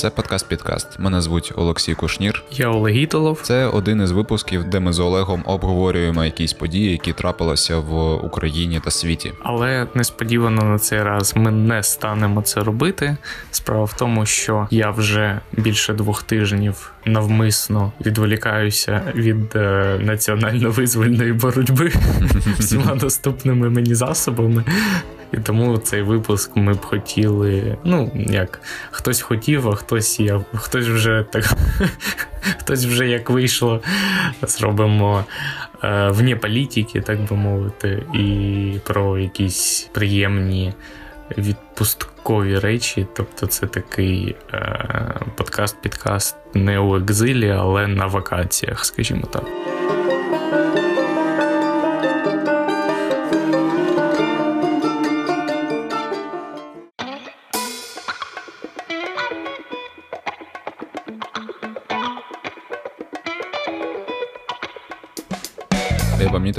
Це подкаст Підкаст. Мене звуть Олексій Кушнір. Я Олег Ітолов. Це один із випусків, де ми з Олегом обговорюємо якісь події, які трапилися в Україні та світі. Але несподівано на цей раз ми не станемо це робити. Справа в тому, що я вже більше двох тижнів навмисно відволікаюся від е, національно-визвольної боротьби всіма доступними мені засобами. І тому цей випуск ми б хотіли. Ну, як хтось хотів, а хтось я, хтось вже так, хтось вже як вийшло, зробимо е, вне політики, так би мовити, і про якісь приємні відпусткові речі. Тобто, це такий е, подкаст-підкаст не у екзилі, але на вакаціях, скажімо так.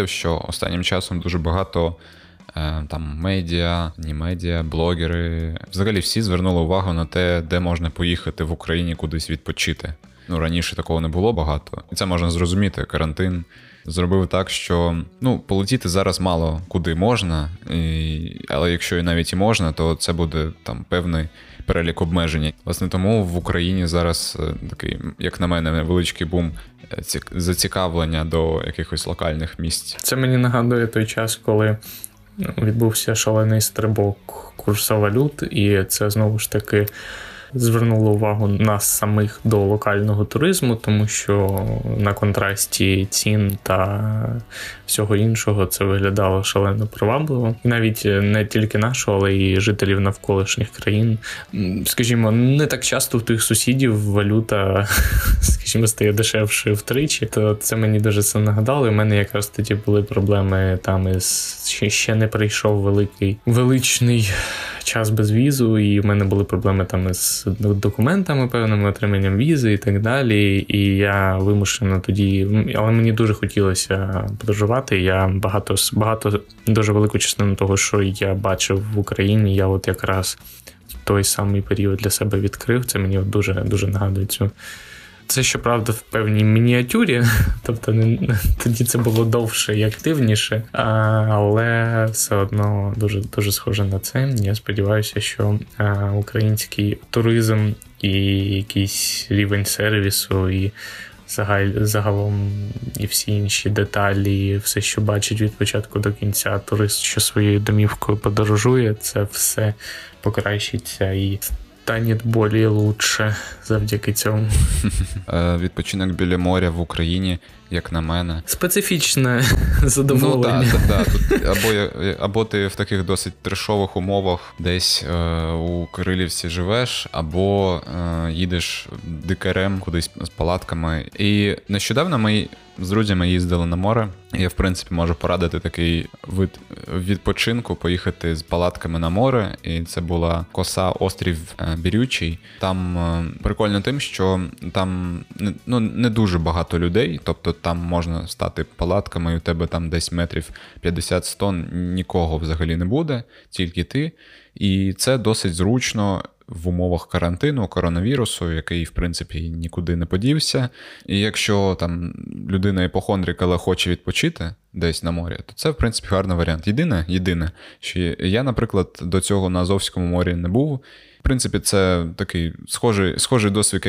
Помітив, що останнім часом дуже багато е, там медіа, ні медіа, блогери. Взагалі всі звернули увагу на те, де можна поїхати в Україні кудись відпочити. Ну раніше такого не було багато, і це можна зрозуміти. Карантин зробив так, що ну полетіти зараз мало куди можна, і, але якщо і навіть і можна, то це буде там певний перелік обмежень. Власне, тому в Україні зараз е, такий, як на мене, невеличкий бум е, зацікавлення до якихось локальних місць. Це мені нагадує той час, коли ну, відбувся шалений стрибок курсу валют, і це знову ж таки звернуло увагу нас самих до локального туризму, тому що на контрасті цін та всього іншого це виглядало шалено привабливо. І навіть не тільки нашого, але й жителів навколишніх країн. Скажімо, не так часто в тих сусідів валюта, скажімо, стає дешевше втричі. То це мені дуже це нагадало. В мене якраз тоді були проблеми там із ще не прийшов великий величний час без візу, і в мене були проблеми там із документами, певними отриманням візи і так далі. І я вимушено тоді, але мені дуже хотілося подорожувати. Я багато багато дуже велику частину того, що я бачив в Україні, я от якраз той самий період для себе відкрив. Це мені дуже дуже нагадує цю. Це, щоправда, в певній мініатюрі, тобто не, тоді це було довше і активніше, а, але все одно дуже дуже схоже на це. Я сподіваюся, що а, український туризм і якийсь рівень сервісу і загалом і всі інші деталі, все, що бачить від початку до кінця, турист, що своєю домівкою подорожує, це все покращиться і станет более лучше завдяки цьому. Е, відпочинок біля моря в Україні, як на мене. Специфічне задоволення. Ну, да, да, тут Або або ти в таких досить трешових умовах десь е, у Кирилівці живеш, або е, їдеш дикарем кудись з палатками. І нещодавно ми з друзями їздили на море. Я, в принципі, можу порадити такий вид відпочинку, поїхати з палатками на море. І це була коса острів е, Бірючий. Там е, прикольно тим, що там ну, не дуже багато людей, тобто там можна стати палатками, і у тебе там десь метрів 50-100 нікого взагалі не буде, тільки ти. І це досить зручно в умовах карантину, коронавірусу, який, в принципі, нікуди не подівся. І якщо там людина іпохондрик, але хоче відпочити десь на морі, то це, в принципі, гарний варіант. Єдине, єдине, що я, наприклад, до цього на Азовському морі не був. В принципі, це такий схожий схожий досвід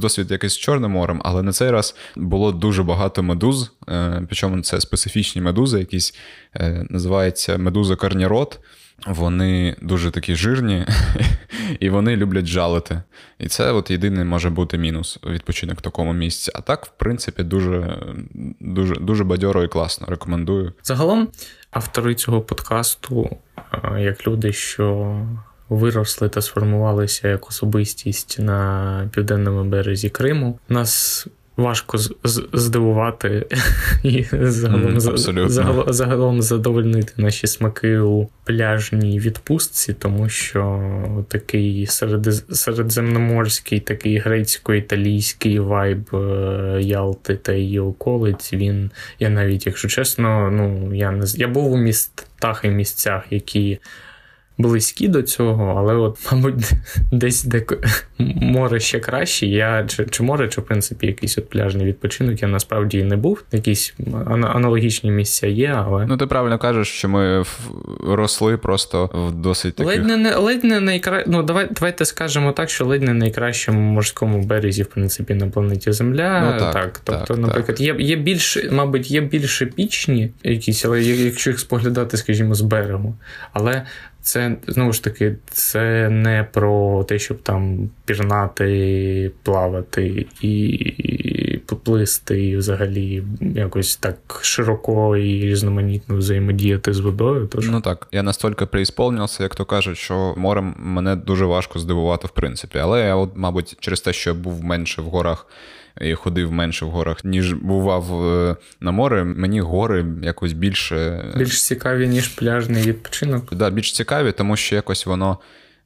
досвід якийсь з Чорним морем, але на цей раз було дуже багато медуз. Е, причому це специфічні медузи, якісь е, називається медуза корнірот. Вони дуже такі жирні, і вони люблять жалити. І це от єдиний може бути мінус відпочинок в такому місці. А так, в принципі, дуже дуже, дуже бадьоро і класно. Рекомендую. Загалом, автори цього подкасту, як люди, що виросли та сформувалися як особистість на південному березі Криму, нас важко здивувати і загалом mm, загалом, загалом задовольнити наші смаки у пляжній відпустці, тому що такий серед, середземноморський, такий грецько-італійський вайб е, Ялти та її околиць. Він я навіть, якщо чесно, ну я не я був у містах і місцях, які близькі до цього, але от, мабуть, десь де море ще краще. Я чи, чи море, чи в принципі якийсь от пляжний відпочинок, я насправді не був. Якісь аналогічні місця є, але. Ну, ти правильно кажеш, що ми росли просто в досить таких... Ледь не ледь не найкра... Ну, давай, давайте скажемо так, що ледь не найкращому морському березі, в принципі, на планеті Земля. Ну, так, так, Тобто, так, наприклад, так. є є більш, мабуть, є більш епічні якісь, але якщо їх споглядати, скажімо, з берегу. Але це знову ж таки, це не про те, щоб там пірнати, плавати і поплисти, і взагалі якось так широко і різноманітно взаємодіяти з водою. Тож... Ну так, я настільки преісполнився, як то кажуть, що морем мене дуже важко здивувати, в принципі. Але я, от, мабуть, через те, що я був менше в горах і ходив менше в горах, ніж бував е, на море. Мені гори якось більше більш цікаві, ніж пляжний відпочинок. Да, більш цікаві, тому що якось воно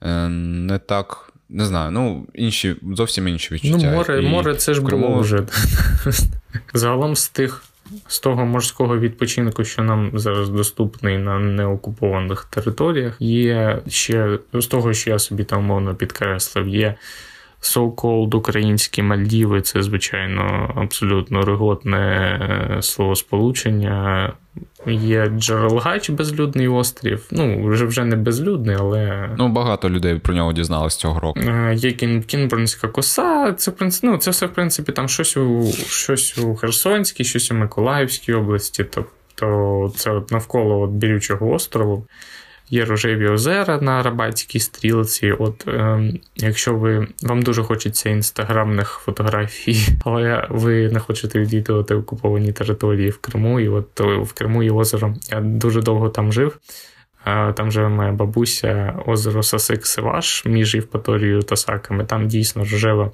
е, не так. Не знаю, ну інші зовсім інші відчуття. Ну, море, і море це ж Криму... було вже. Загалом з тих. З того морського відпочинку, що нам зараз доступний на неокупованих територіях, є ще з того, що я собі там мовно підкреслив, є so-called українські Мальдіви це, звичайно, абсолютно реготне е, словосполучення. Є Джерелгач, безлюдний острів. Ну, вже вже не безлюдний, але. Ну, багато людей про нього дізналось цього року. Е, є Кін, Кінбурнська коса. Це ну, це все, в принципі, там щось у щось у Херсонській, щось у Миколаївській області. Тобто це от навколо от Бірючого острову. Є рожеві озера на Арабатській стрілці. От е, якщо ви вам дуже хочеться інстаграмних фотографій, але ви не хочете відвідувати окуповані території в Криму, і от в Криму є озеро. Я дуже довго там жив. Е, там живе моя бабуся, озеро Сасик Сиваш між Євпаторією та Саками. Там дійсно рожева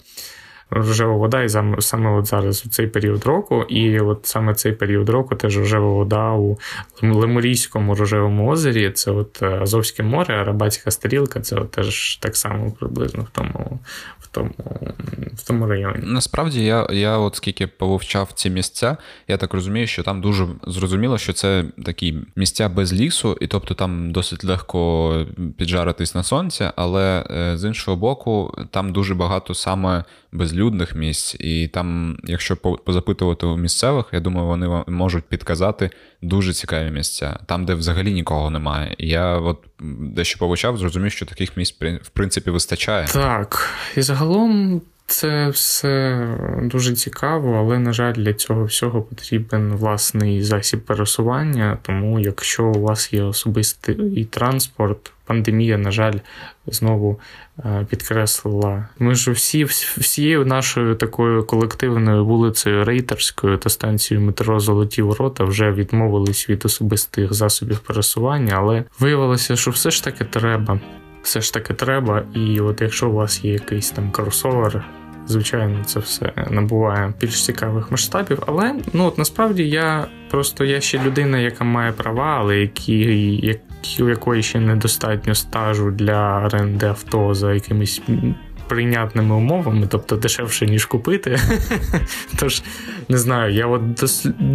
рожева вода, і саме от зараз у цей період року, і от саме цей період року теж рожева вода у Лемурійському рожевому озері. Це от е, Азовське море, Арабатська стрілка, це от теж так само приблизно в тому тому, в тому районі. Насправді я я от скільки повивчав ці місця, я так розумію, що там дуже зрозуміло, що це такі місця без лісу, і тобто там досить легко піджаритись на сонці, але е, з іншого боку, там дуже багато саме безлюдних місць, і там, якщо позапитувати у місцевих, я думаю, вони вам можуть підказати дуже цікаві місця, там, де взагалі нікого немає. І я от дещо повичав, зрозумів, що таких місць в принципі вистачає. Так, і загалом. Це все дуже цікаво, але, на жаль, для цього всього потрібен власний засіб пересування. Тому, якщо у вас є особистий транспорт, пандемія, на жаль, знову е, підкреслила. Ми ж всі всією нашою такою колективною вулицею Рейтерською та станцією метро Золоті Ворота вже відмовились від особистих засобів пересування, але виявилося, що все ж таки треба. Все ж таки треба, і от якщо у вас є якийсь там кросовер, звичайно, це все набуває більш цікавих масштабів. Але ну от насправді я просто я ще людина, яка має права, але які, які у якої ще недостатньо стажу для оренди авто за якимись прийнятними умовами, тобто дешевше, ніж купити. Тож, не знаю, я от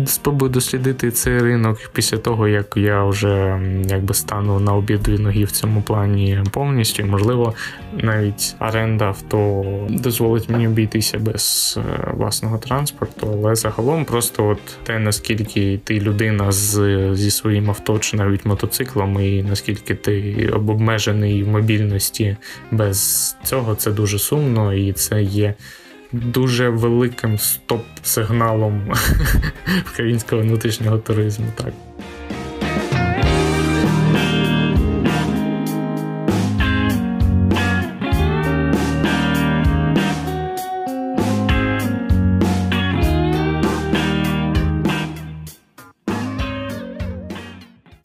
спробую дослідити цей ринок після того, як я вже якби стану на обидві ноги в цьому плані повністю. Можливо, навіть оренда авто дозволить мені обійтися без е, власного транспорту, але загалом просто от те, наскільки ти людина з, зі своїм авто чи навіть мотоциклом, і наскільки ти обмежений в мобільності без цього, це дуже дуже сумно, і це є дуже великим стоп-сигналом українського внутрішнього туризму. Так.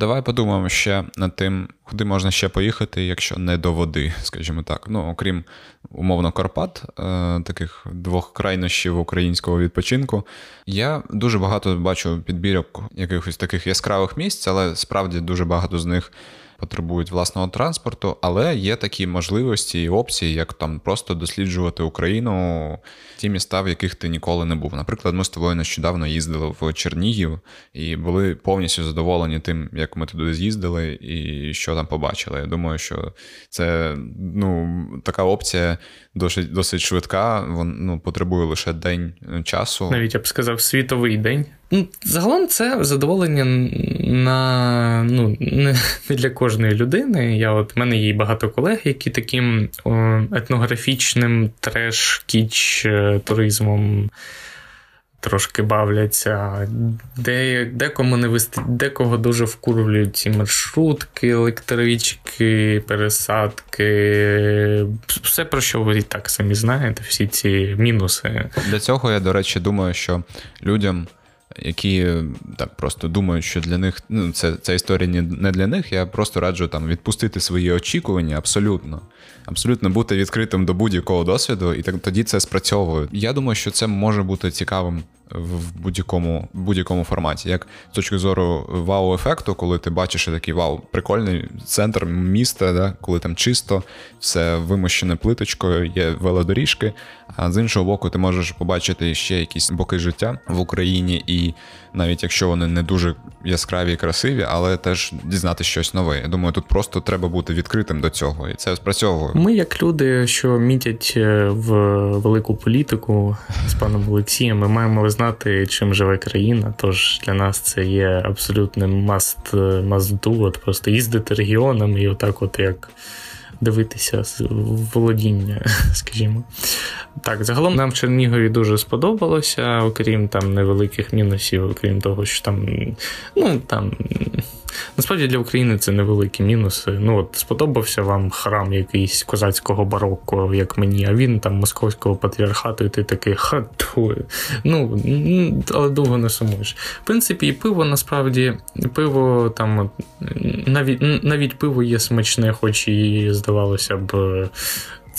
Давай подумаємо ще над тим, куди можна ще поїхати, якщо не до води, скажімо так. Ну, окрім умовно Карпат, е, таких двох крайнощів українського відпочинку. Я дуже багато бачу підбірок якихось таких яскравих місць, але справді дуже багато з них потребують власного транспорту, але є такі можливості і опції, як там просто досліджувати Україну, ті міста, в яких ти ніколи не був. Наприклад, ми з тобою нещодавно їздили в Чернігів і були повністю задоволені тим, як ми туди з'їздили і що там побачили. Я думаю, що це ну, така опція досить досить швидка. Вон, ну, потребує лише день часу. Навіть я б сказав, світовий день. Ну, Загалом це задоволення на ну, не для кожної людини. Я от в мене є багато колег, які таким о, етнографічним треш-кіч е, туризмом трошки бавляться. Де, Декому не висти, декого дуже вкурвлюють ці маршрутки, електрички, пересадки. Все, про що ви і так самі знаєте, всі ці мінуси. Для цього я, до речі, думаю, що людям які так просто думають, що для них ну, це, ця історія не для них. Я просто раджу там відпустити свої очікування абсолютно. Абсолютно бути відкритим до будь-якого досвіду, і так тоді це спрацьовує. Я думаю, що це може бути цікавим в будь-якому будь-якому форматі, як з точки зору вау-ефекту, коли ти бачиш такий вау, прикольний центр міста, да, коли там чисто, все вимощене плиточкою, є велодоріжки. А з іншого боку, ти можеш побачити ще якісь боки життя в Україні, і навіть якщо вони не дуже яскраві і красиві, але теж дізнати щось нове. Я думаю, тут просто треба бути відкритим до цього, і це спрацьовує. Ми, як люди, що мітять е, в велику політику з паном Олексієм, ми маємо знати, чим живе країна. Тож для нас це є абсолютним must, must do, от просто їздити регіонами і отак, от як дивитися з володіння, скажімо. Так, загалом нам в Чернігові дуже сподобалося, окрім там невеликих мінусів, окрім того, що там, ну там. Насправді для України це невеликі мінуси. Ну от сподобався вам храм якийсь козацького бароко, як мені, а він там московського патріархату, і ти такий хату. Ну але довго не сумуєш. В принципі, і пиво насправді пиво там навіть навіть пиво є смачне, хоч і здавалося б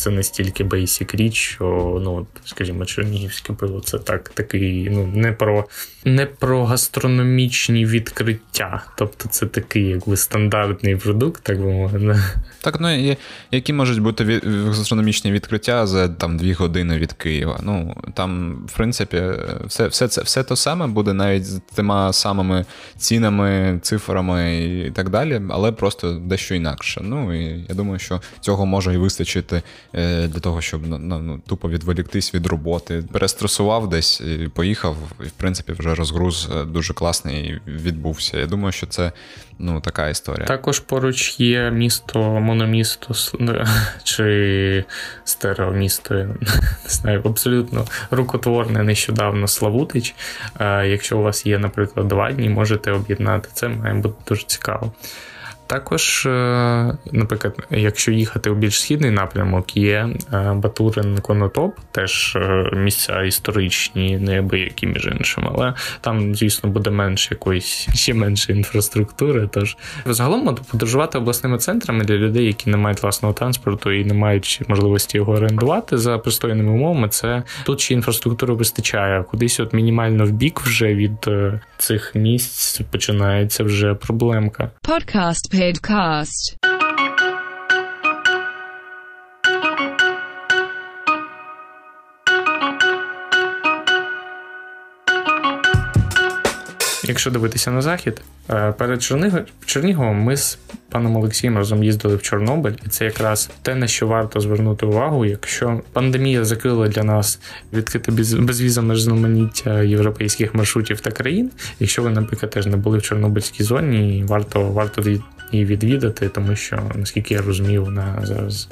це не стільки бейсік річ, що, ну, скажімо, чернігівське пиво це так, такий, ну, не про не про гастрономічні відкриття. Тобто це такий, якби стандартний продукт, так би мовити. Так, ну які можуть бути гастрономічні відкриття за там дві години від Києва. Ну там, в принципі, все все це все то саме буде навіть з тими самими цінами, цифрами і так далі, але просто дещо інакше. Ну і я думаю, що цього може і вистачити для того, щоб ну, тупо відволіктись від роботи. Перестресував десь, поїхав, і в принципі вже розгруз е, дуже класний відбувся. Я думаю, що це ну, така історія. Також поруч є місто, мономісто чи стереомісто, не знаю, абсолютно рукотворне нещодавно Славутич. Е, якщо у вас є, наприклад, два дні, можете об'єднати це, має бути дуже цікаво. Також, е, наприклад, якщо їхати у більш східний напрямок, є е, Батурин Конотоп, теж е, місця історичні, неабиякі між іншим, але там, звісно, буде менше якоїсь ще менше інфраструктури. Тож загалом подорожувати обласними центрами для людей, які не мають власного транспорту і не мають можливості його орендувати за пристойними умовами, це тут ще інфраструктури вистачає. Кудись от мінімально в бік вже від цих місць починається вже проблемка. Podcast Podcast. Якщо дивитися на захід, е, перед Черніговом ми з паном Олексієм разом їздили в Чорнобиль, і це якраз те, на що варто звернути увагу, якщо пандемія закрила для нас відкрите безвізове різноманіття європейських маршрутів та країн. Якщо ви, наприклад, теж не були в Чорнобильській зоні, варто варто її відвідати, тому що наскільки я розумію, вона зараз.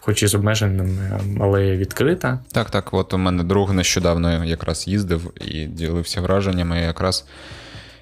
Хоч і з обмеженими, але відкрита. Так, так. От у мене друг нещодавно якраз їздив і ділився враженнями. Якраз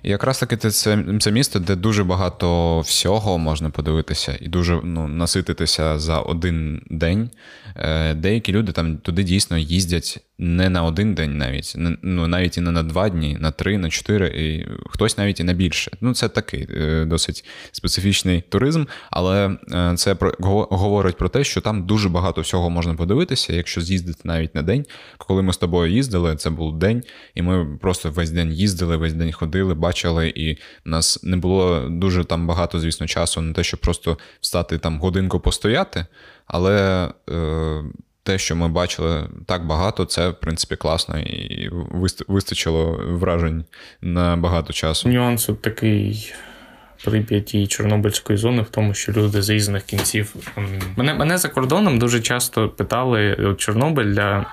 і якраз таки це це місто, де дуже багато всього можна подивитися і дуже ну, насититися за один день. Е, деякі люди там туди дійсно їздять не на один день, навіть ну навіть і не на два дні, на три, на чотири, і хтось навіть і на більше. Ну, це такий е, досить специфічний туризм, але е, це про говорить про те, що там дуже багато всього можна подивитися, якщо з'їздити навіть на день. Коли ми з тобою їздили, це був день, і ми просто весь день їздили, весь день ходили, бачили і нас не було дуже там багато, звісно, часу на те, щоб просто встати там годинку постояти. Але е, те, що ми бачили так багато, це в принципі класно і вистачило вражень на багато часу. Нюанс такий. Прип'яті Чорнобильської зони в тому, що люди з різних кінців мене мене за кордоном дуже часто питали Чорнобиль для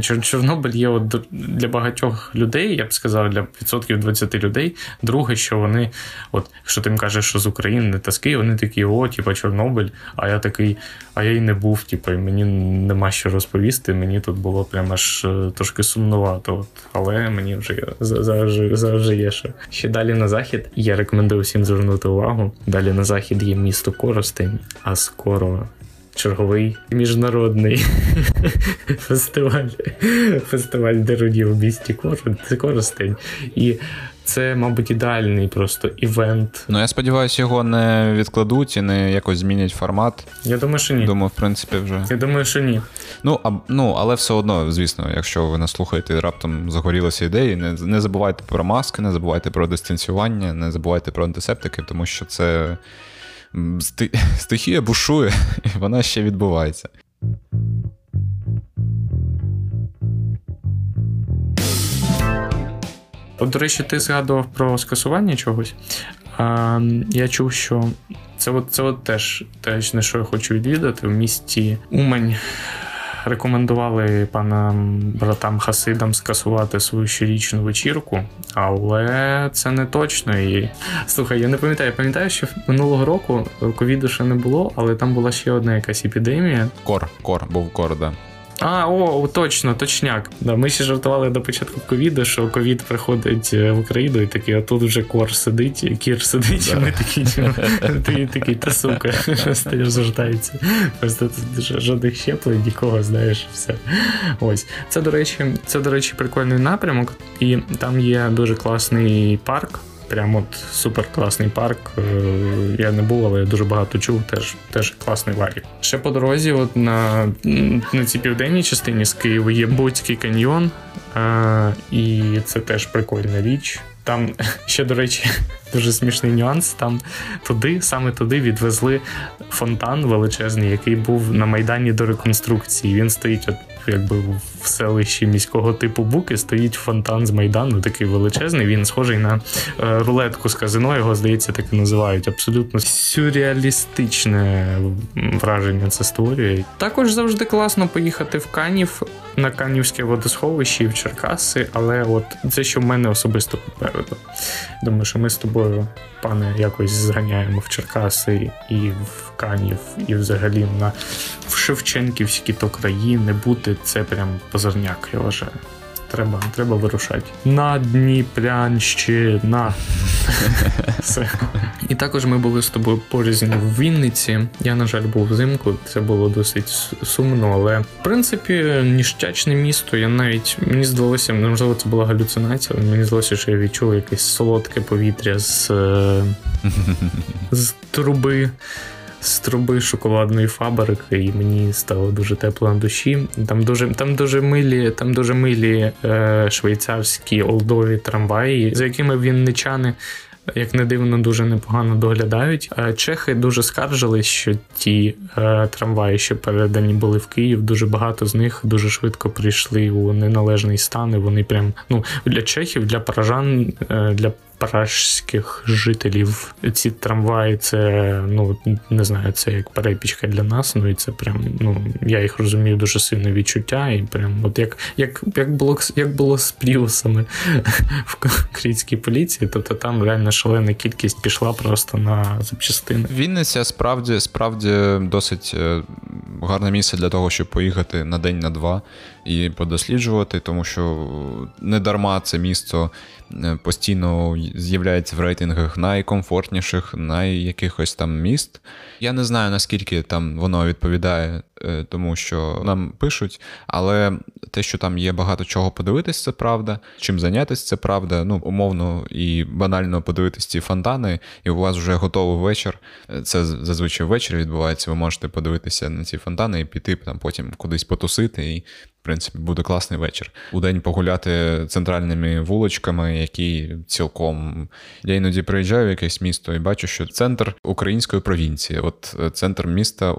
Чорнобиль є от для багатьох людей, я б сказав, для відсотків 20 людей. Друге, що вони, от якщо ти їм кажеш, що з України не таски, вони такі, о, типа Чорнобиль. А я такий, а я й не був, типу, і мені нема що розповісти. Мені тут було прямо аж е, трошки сумнувато. От. Але мені вже завжди є що. Ще далі на захід. Я рекомендую всім звернути увагу. Далі на захід є місто Коростень, а скоро черговий міжнародний фестиваль фестиваль дерунів в місті Коростень. І це, мабуть, ідеальний просто івент. Ну, я сподіваюся, його не відкладуть і не якось змінять формат. Я думаю, що ні. Думаю, в принципі, вже. Я думаю, що ні. Ну, а, ну але все одно, звісно, якщо ви нас слухаєте, раптом загорілися ідеї, не, не забувайте про маски, не забувайте про дистанціювання, не забувайте про антисептики, тому що це стихія бушує, і вона ще відбувається. До речі, ти згадував про скасування чогось. А, Я чув, що це от, це от теж теж на що я хочу відвідати в місті Умань рекомендували панам братам Хасидам скасувати свою щорічну вечірку, але це не точно. І слухай, я не пам'ятаю, я пам'ятаю, що минулого року ковіду ще не було, але там була ще одна якась епідемія. Кор, кор, був кор, да. А, о, точно, точняк. Да, Ми ще жартували до початку ковіду, що ковід приходить е, в Україну і такий, а тут вже кор сидить, кір сидить, і ми такі, ти такий, та сука, стаєш заждається. Просто тут жодних щеплень, нікого, знаєш, все. Ось. Це, до речі, це, до речі, прикольний напрямок, і там є дуже класний парк. Прям от супер класний парк. Е, я не був, але я дуже багато чув. Теж теж класний вайб. Ще по дорозі, от на на цій південній частині з Києва є Буцький каньйон, а, і це теж прикольна річ. Там ще, до речі, дуже смішний нюанс. Там туди, саме туди відвезли фонтан величезний, який був на майдані до реконструкції. Він стоїть от якби в селищі міського типу Буки стоїть фонтан з майдану, такий величезний. Він схожий на е, рулетку з казино. Його здається, так і називають. Абсолютно сюрреалістичне враження це створює. Також завжди класно поїхати в Канів на Канівське водосховище і в Черкаси, але от це, що в мене особисто попереду. Думаю, що ми з тобою, пане, якось зганяємо в Черкаси і в Канів, і взагалі на в Шевченківські то країни бути це прям позорняк, я вважаю. Треба треба вирушати. На Дніпрянщина. Все. І також ми були з тобою порізні в Вінниці. Я, на жаль, був взимку. Це було досить сумно, але в принципі ніштячне місто. Я навіть мені здалося, можливо, це була галюцинація, але мені здалося, що я відчув якесь солодке повітря з, е, з труби з труби шоколадної фабрики, і мені стало дуже тепло на душі. Там дуже там дуже милі, там дуже милі е, швейцарські олдові трамваї, за якими вінничани. Як не дивно, дуже непогано доглядають. Чехи дуже скаржились, що ті е, трамваї, що передані були в Київ, дуже багато з них дуже швидко прийшли у неналежний стан. і Вони прям ну для чехів, для паражан, е, для пражських жителів. Ці трамваї, це ну не знаю, це як перепічка для нас. Ну і це прям ну я їх розумію дуже сильне відчуття. І прям от як як, як було як було з пріусами в українській поліції, тобто там реально шалена кількість пішла просто на запчастини. Вінниця справді справді досить е, гарне місце для того, щоб поїхати на день на два і подосліджувати, тому що не дарма це місто постійно з'являється в рейтингах найкомфортніших, найякихось там міст. Я не знаю, наскільки там воно відповідає е, тому, що нам пишуть, але те, що там є багато чого подивитись, це правда. Чим зайнятися, це правда. Ну, умовно і банально подивитись ці фонтани, і у вас вже готовий вечір. Це зазвичай ввечері відбувається. Ви можете подивитися на ці фонтани і піти там потім кудись потусити і принципі, буде класний вечір. У день погуляти центральними вуличками, які цілком я іноді приїжджаю в якесь місто і бачу, що центр української провінції, от е, центр міста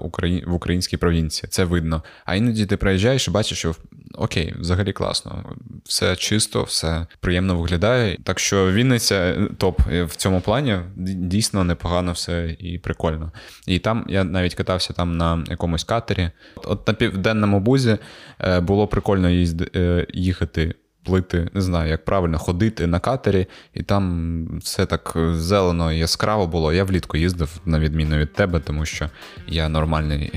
в українській провінції, це видно. А іноді ти приїжджаєш і бачиш, що окей, взагалі класно, все чисто, все приємно виглядає. Так що Вінниця е, топ в цьому плані дійсно непогано все і прикольно. І там я навіть катався там на якомусь катері. От на південному бузі е, було прикольно їхати плити, не знаю, як правильно ходити на катері, і там все так зелено яскраво було. Я влітку їздив, на відміну від тебе, тому що я нормальний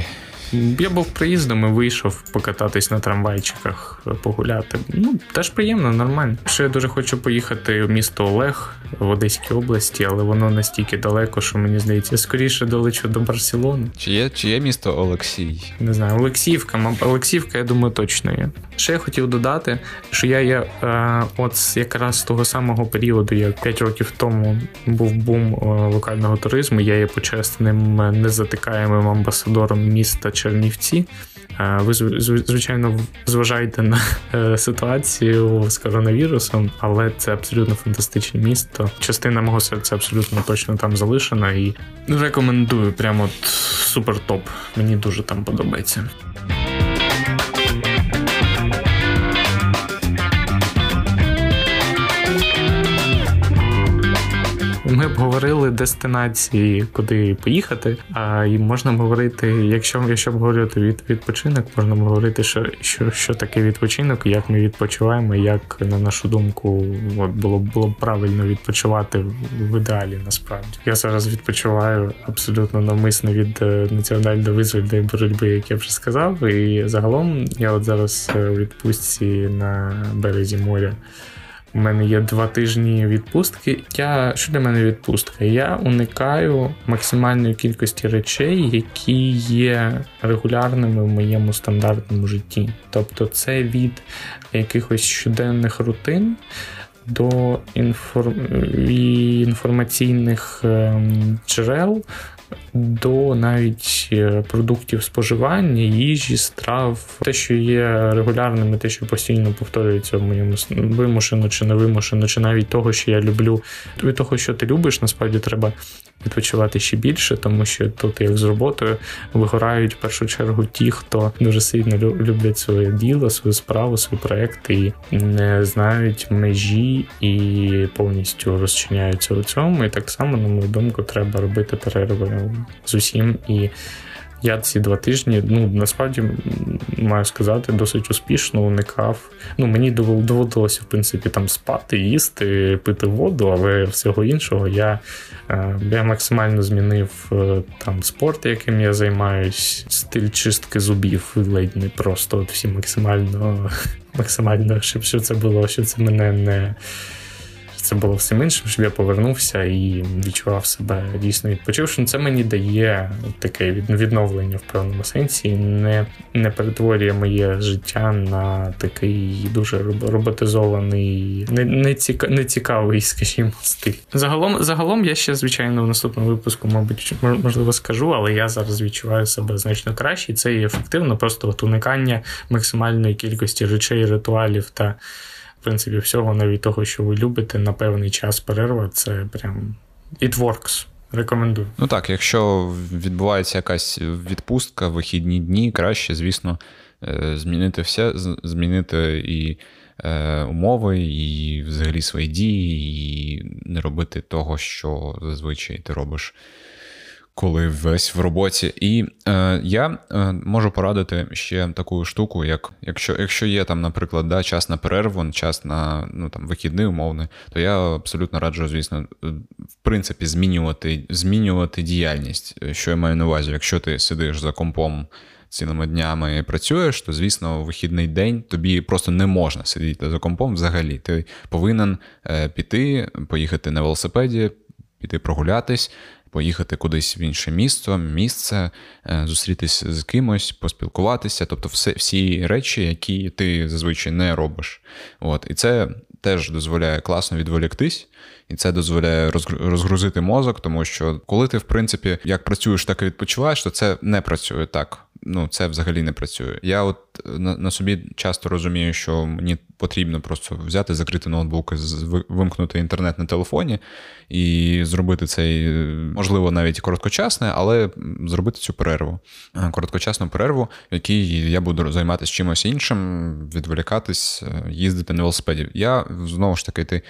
я був приїздом і вийшов покататись на трамвайчиках, погуляти. Ну, теж приємно, нормально. Ще я дуже хочу поїхати в місто Олег в Одеській області, але воно настільки далеко, що мені здається, скоріше долечу до Барселони. Чи є чи є місто Олексій? Не знаю, Олексіївка, Олексіївка, я думаю, точно є. Ще я хотів додати, що я є е, от якраз з того самого періоду, як 5 років тому був бум е, локального туризму. Я є почесним незатикаємим амбасадором міста. Чернівці. Ви звичайно зважаєте на е, ситуацію з коронавірусом, але це абсолютно фантастичне місто. Частина мого серця абсолютно точно там залишена і рекомендую прямо от супер топ. Мені дуже там подобається. Ми обговорили дестинації, куди поїхати. А і можна говорити, якщо якщо обговорювати від відпочинок, можна говорити, що що, що таке відпочинок, як ми відпочиваємо, як на нашу думку, було було б правильно відпочивати в ідеалі. Насправді я зараз відпочиваю абсолютно навмисно від е, національної визвольної боротьби, як я вже сказав. І загалом я от зараз е, у відпустці на березі моря. У мене є два тижні відпустки. Я що для мене відпустка? Я уникаю максимальної кількості речей, які є регулярними в моєму стандартному житті. Тобто, це від якихось щоденних рутин. До інформ... інформаційних ем, джерел, до навіть е, продуктів споживання, їжі, страв, те, що є регулярним, те, що постійно повторюється в моєму вимушено чи не вимушено, чи навіть того, що я люблю. Від того, що ти любиш, насправді треба відпочивати ще більше, тому що тут, як з роботою, вигорають в першу чергу ті, хто дуже сильно люблять своє діло, свою справу, свої проекти і не знають межі і повністю розчиняються у цьому. І так само, на мою думку, треба робити перерви з усім і. Я ці два тижні, ну насправді маю сказати, досить успішно уникав. Ну мені доводилося в принципі там спати, їсти, пити воду, але всього іншого я е, я максимально змінив е, там спорт, яким я займаюсь, стиль чистки зубів ледь не просто от всі максимально максимально, щоб це було, щоб це мене не це було всім іншим, щоб я повернувся і відчував себе дійсно відпочивши. Це мені дає таке відновлення в певному сенсі, не не перетворює моє життя на такий дуже роботизований, не не, ціка, не цікавий, скажімо, стиль. Загалом, загалом, я ще, звичайно, в наступному випуску, мабуть, можливо, скажу, але я зараз відчуваю себе значно краще, і це і ефективно, просто от уникання максимальної кількості речей, ритуалів та в принципі, всього, навіть того, що ви любите, на певний час перерва, це прям it works. Рекомендую. Ну так, якщо відбувається якась відпустка, вихідні дні, краще, звісно, е, змінити все, змінити і е, умови, і взагалі свої дії, і не робити того, що зазвичай ти робиш коли весь в роботі. І е, я е, можу порадити ще таку штуку, як якщо якщо є там, наприклад, да, час на перерву, час на ну, там, вихідний умовний, то я абсолютно раджу, звісно, в принципі, змінювати, змінювати діяльність. Що я маю на увазі, якщо ти сидиш за компом. Цілими днями працюєш, то звісно, у вихідний день тобі просто не можна сидіти за компом взагалі. Ти повинен е, піти, поїхати на велосипеді, піти прогулятись, поїхати кудись в інше місто, місце, е, зустрітися з кимось, поспілкуватися, тобто все, всі речі, які ти зазвичай не робиш. От. І це теж дозволяє класно відволіктись, і це дозволяє розгрузити мозок, тому що коли ти, в принципі, як працюєш, так і відпочиваєш, то це не працює так. Ну, це взагалі не працює. Я от на, на собі часто розумію, що мені потрібно просто взяти, закрити ноутбук, вимкнути інтернет на телефоні і зробити цей, можливо, навіть короткочасне, але зробити цю перерву. Короткочасну перерву, в якій я буду займатися чимось іншим, відволікатись, е, їздити на велосипеді. Я знову ж таки, ти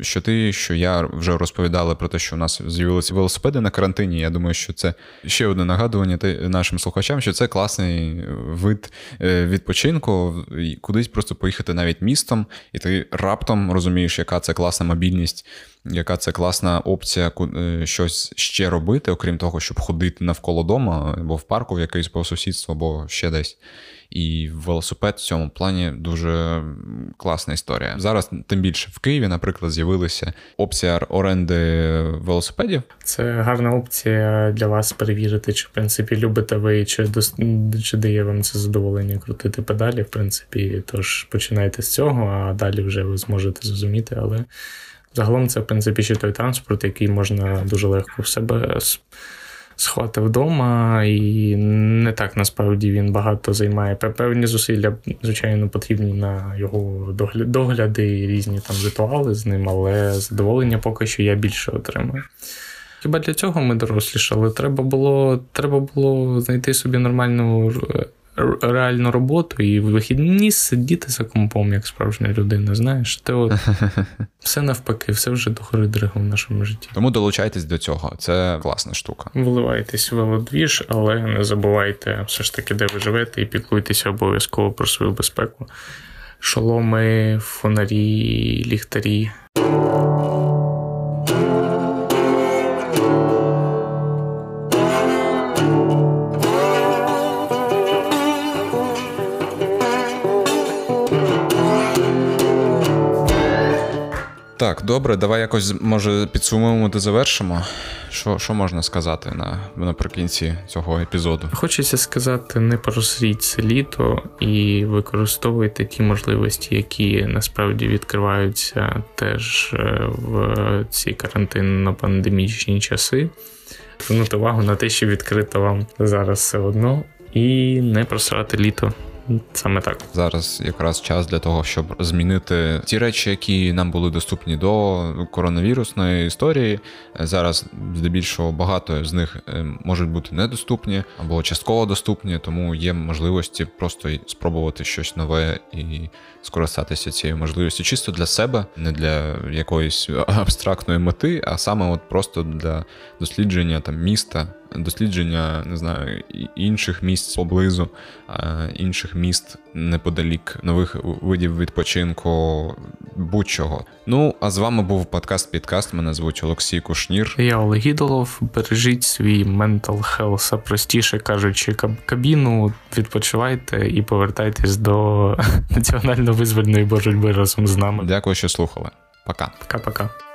що ти, що я вже розповідали про те, що у нас з'явилися велосипеди на карантині. Я думаю, що це ще одне нагадування нашим слухачам, що це класний вид е, відпочинку, кудись просто поїхати навіть навіть містом, і ти раптом розумієш, яка це класна мобільність, яка це класна опція е, щось ще робити, окрім того, щоб ходити навколо дома, або в парку, в якийсь по сусідству, або ще десь. І велосипед в цьому плані дуже класна історія. Зараз, тим більше в Києві, наприклад, з'явилася опція оренди велосипедів. Це гарна опція для вас перевірити, чи в принципі любите ви, чи чи дає вам це задоволення крутити педалі. В принципі, тож починайте з цього, а далі вже ви зможете зрозуміти. Але загалом це в принципі ще той транспорт, який можна дуже легко в себе схватив вдома, і не так насправді він багато займає. Певні зусилля, звичайно, потрібні на його догляди і різні там ритуали з ним, але задоволення поки що я більше отримую. Хіба для цього ми дорослішали? Треба було треба було знайти собі нормальну реальну роботу і в вихідні сидіти за компом, як справжня людина. Знаєш, ти от все навпаки, все вже до гори в нашому житті. Тому долучайтесь до цього, це класна штука. Вливайтесь в велодвіж, але не забувайте все ж таки, де ви живете, і піклуйтеся обов'язково про свою безпеку. Шоломи, фонарі, ліхтарі. Добре, давай якось може підсумуємо та завершимо. Що що можна сказати на наприкінці цього епізоду? Хочеться сказати, не просріть це літо і використовуйте ті можливості, які насправді відкриваються теж е, в ці карантинно-пандемічні часи. Звернути увагу на те, що відкрито вам зараз все одно, і не просрати літо. Саме так зараз якраз час для того, щоб змінити ті речі, які нам були доступні до коронавірусної історії. Зараз здебільшого багато з них е, можуть бути недоступні або частково доступні, тому є можливості просто спробувати щось нове і скористатися цією можливістю чисто для себе, не для якоїсь абстрактної мети, а саме от просто для дослідження там міста дослідження не знаю, інших місць поблизу, інших міст неподалік, нових видів відпочинку, будь-чого. Ну, а з вами був подкаст Підкаст. Мене звуть Олексій Кушнір. Я Олег Ідолов. Бережіть свій mental health, а простіше кажучи, кабіну, відпочивайте і повертайтесь до національно-визвольної боротьби разом з нами. Дякую, що слухали. Пока. Пока-пока.